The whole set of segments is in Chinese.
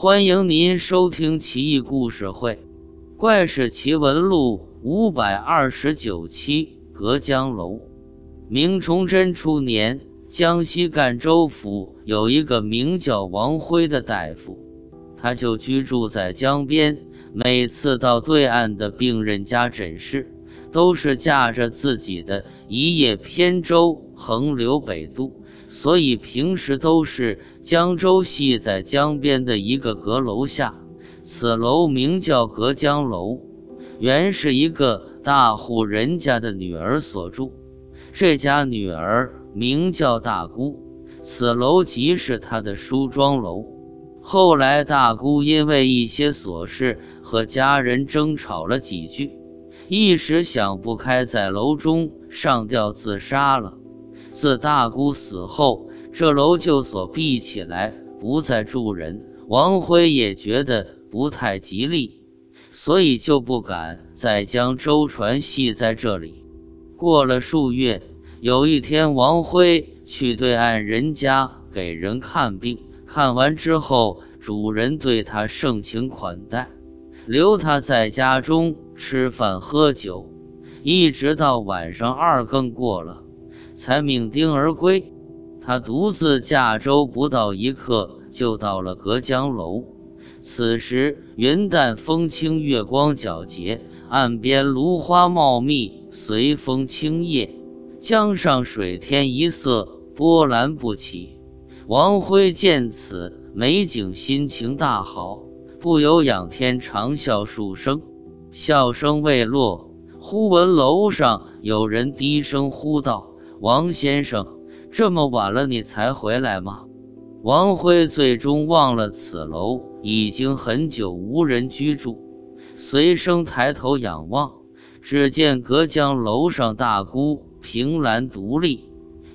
欢迎您收听《奇异故事会·怪事奇闻录》五百二十九期。隔江楼。明崇祯初年，江西赣州府有一个名叫王辉的大夫，他就居住在江边。每次到对岸的病人家诊视，都是驾着自己的一叶扁舟横流北渡。所以平时都是江州系在江边的一个阁楼下，此楼名叫隔江楼，原是一个大户人家的女儿所住。这家女儿名叫大姑，此楼即是她的梳妆楼。后来大姑因为一些琐事和家人争吵了几句，一时想不开，在楼中上吊自杀了。自大姑死后，这楼就所闭起来，不再住人。王辉也觉得不太吉利，所以就不敢再将舟船系在这里。过了数月，有一天，王辉去对岸人家给人看病，看完之后，主人对他盛情款待，留他在家中吃饭喝酒，一直到晚上二更过了。才酩酊而归。他独自驾舟不到一刻，就到了隔江楼。此时云淡风轻，月光皎洁，岸边芦花茂密，随风轻曳。江上水天一色，波澜不起。王辉见此美景，心情大好，不由仰天长啸数声。笑声未落，忽闻楼上有人低声呼道。王先生，这么晚了你才回来吗？王辉最终忘了此楼已经很久无人居住，随声抬头仰望，只见隔江楼上大姑凭栏独立，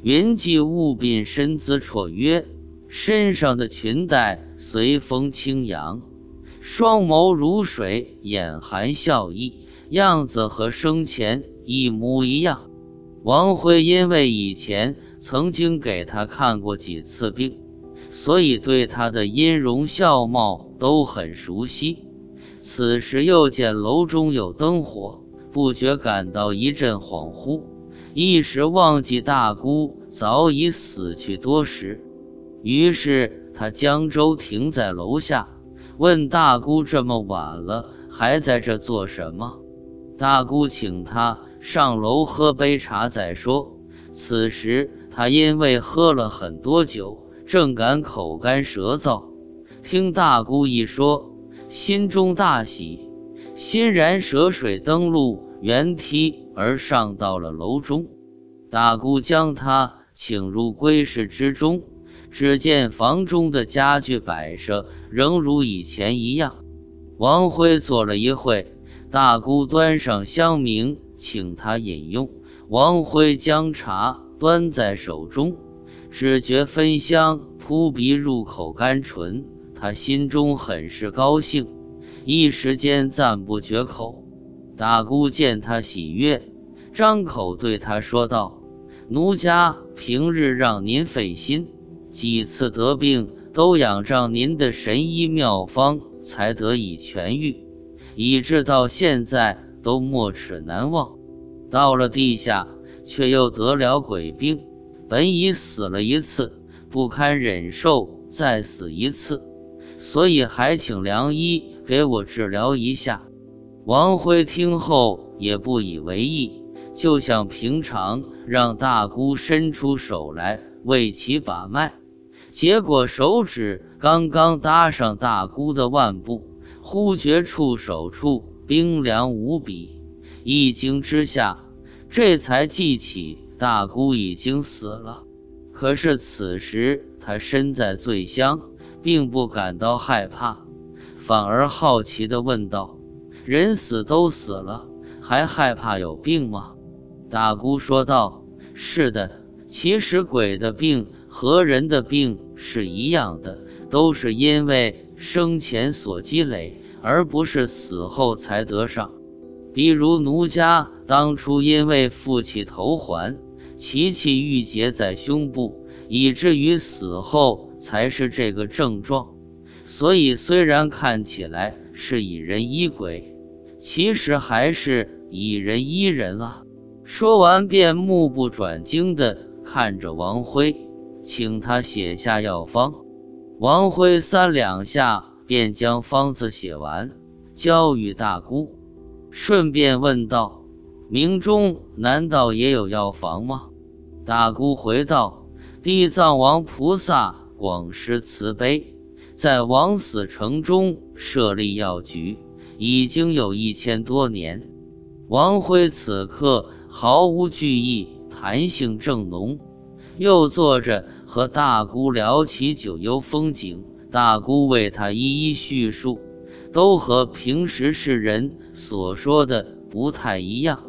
云髻雾鬓，身姿绰约，身上的裙带随风轻扬，双眸如水，眼含笑意，样子和生前一模一样。王辉因为以前曾经给他看过几次病，所以对他的音容笑貌都很熟悉。此时又见楼中有灯火，不觉感到一阵恍惚，一时忘记大姑早已死去多时。于是他将舟停在楼下，问大姑：“这么晚了，还在这做什么？”大姑请他。上楼喝杯茶再说。此时他因为喝了很多酒，正感口干舌燥，听大姑一说，心中大喜，欣然涉水登陆原梯而上到了楼中。大姑将他请入闺室之中，只见房中的家具摆设仍如以前一样。王辉坐了一会，大姑端上香茗。请他饮用。王辉将茶端在手中，只觉芬香扑鼻入口，甘醇。他心中很是高兴，一时间赞不绝口。大姑见他喜悦，张口对他说道：“奴家平日让您费心，几次得病都仰仗您的神医妙方才得以痊愈，以致到现在。”都没齿难忘，到了地下却又得了鬼病，本已死了一次，不堪忍受再死一次，所以还请良医给我治疗一下。王辉听后也不以为意，就像平常让大姑伸出手来为其把脉，结果手指刚刚搭上大姑的腕部，忽觉触手处。冰凉无比，一惊之下，这才记起大姑已经死了。可是此时他身在醉乡，并不感到害怕，反而好奇地问道：“人死都死了，还害怕有病吗？”大姑说道：“是的，其实鬼的病和人的病是一样的，都是因为生前所积累。”而不是死后才得上，比如奴家当初因为负气头环，其气郁结在胸部，以至于死后才是这个症状。所以虽然看起来是以人医鬼，其实还是以人医人啊。说完，便目不转睛地看着王辉，请他写下药方。王辉三两下便将方子写完，交与大姑，顺便问道：“明中难道也有药房吗？”大姑回道：“地藏王菩萨广施慈悲，在王死城中设立药局，已经有一千多年。”王辉此刻。毫无惧意，弹性正浓，又坐着和大姑聊起九幽风景。大姑为他一一叙述，都和平时世人所说的不太一样。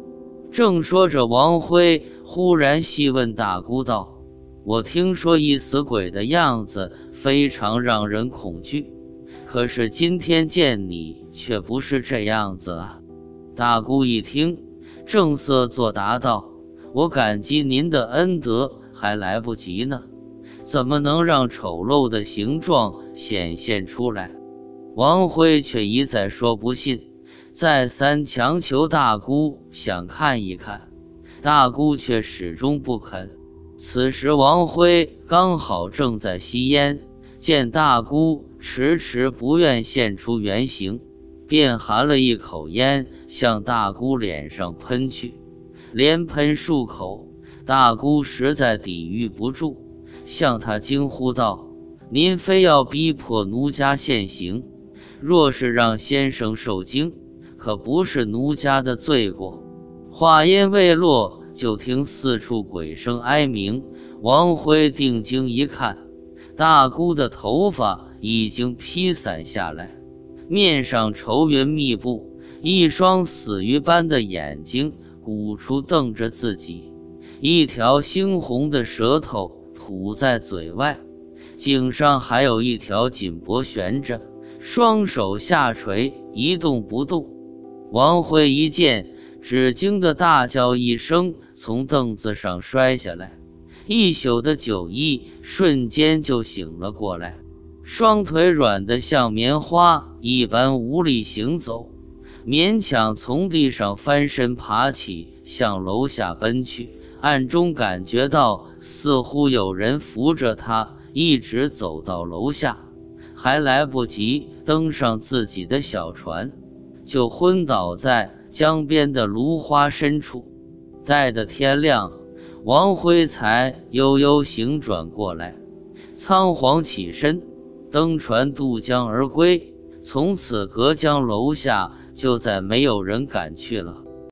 正说着，王辉忽然细问大姑道：“我听说一死鬼的样子非常让人恐惧，可是今天见你却不是这样子啊！”大姑一听。正色作答道：“我感激您的恩德，还来不及呢，怎么能让丑陋的形状显现出来？”王辉却一再说不信，再三强求大姑想看一看，大姑却始终不肯。此时王辉刚好正在吸烟，见大姑迟迟不愿现出原形，便含了一口烟。向大姑脸上喷去，连喷数口。大姑实在抵御不住，向他惊呼道：“您非要逼迫奴家现形，若是让先生受惊，可不是奴家的罪过。”话音未落，就听四处鬼声哀鸣。王辉定睛一看，大姑的头发已经披散下来，面上愁云密布。一双死鱼般的眼睛鼓出瞪着自己，一条猩红的舌头吐在嘴外，颈上还有一条锦帛悬着，双手下垂一动不动。王辉一见，只惊得大叫一声，从凳子上摔下来，一宿的酒意瞬间就醒了过来，双腿软得像棉花一般，无力行走。勉强从地上翻身爬起，向楼下奔去，暗中感觉到似乎有人扶着他，一直走到楼下，还来不及登上自己的小船，就昏倒在江边的芦花深处。待得天亮，王辉才悠悠醒转过来，仓皇起身，登船渡江而归。从此隔江楼下。就再没有人敢去了。